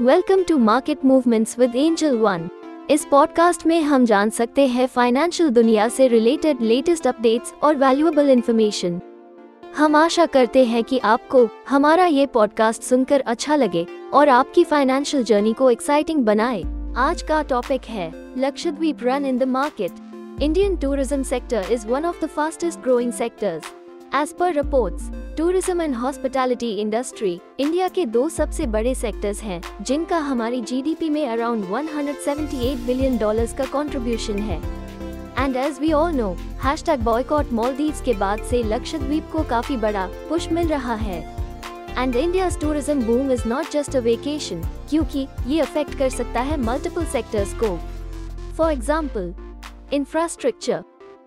Welcome to market movements with angel one इस podcast में हम जान सकते हैं फाइनेंशियल दुनिया से रिलेटेड लेटेस्ट अपडेट्स और वैल्यूएबल इंफॉर्मेशन हम आशा करते हैं कि आपको हमारा ये पॉडकास्ट सुनकर अच्छा लगे और आपकी फाइनेंशियल जर्नी को एक्साइटिंग बनाए। आज का टॉपिक है Lakshadweep run in the market Indian tourism sector is one of the fastest growing sectors as per reports tourism and hospitality industry India के दो सबसे बड़े सेक्टर्स हैं, जिनका हमारी जीडीपी में अराउंड 178 बिलियन डॉलर्स का कंट्रीब्यूशन है। And as we all know hashtag boycott Maldives के बाद से लक्षद्वीप को काफ़ी बड़ा पुश मिल रहा है। And India tourism boom is not just a vacation क्योंकि ये अफेक्ट कर सकता है मल्टीपल सेक्टर्स को। For example infrastructure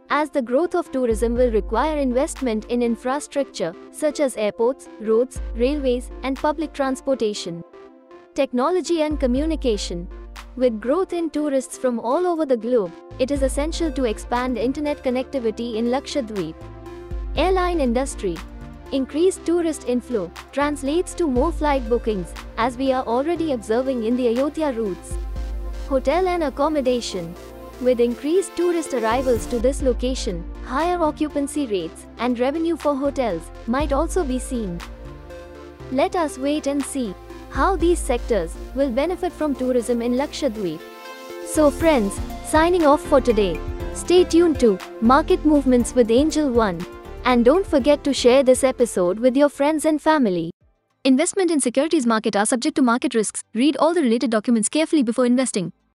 as the growth of tourism will require investment in infrastructure such as airports, roads, railways, and public transportation. Technology and communication. With growth in tourists from all over the globe, it is essential to expand internet connectivity in Lakshadweep. Airline industry. Increased tourist inflow translates to more flight bookings, as we are already observing in the Ayodhya routes. Hotel and accommodation. With increased tourist arrivals to this location, higher occupancy rates and revenue for hotels might also be seen. Let us wait and see how these sectors will benefit from tourism in Lakshadweep. So friends, signing off for today. Stay tuned to Market Movements with Angel One. And don't forget to share this episode with your friends and family. Investment in securities market are subject to market risks. Read all the related documents carefully before investing.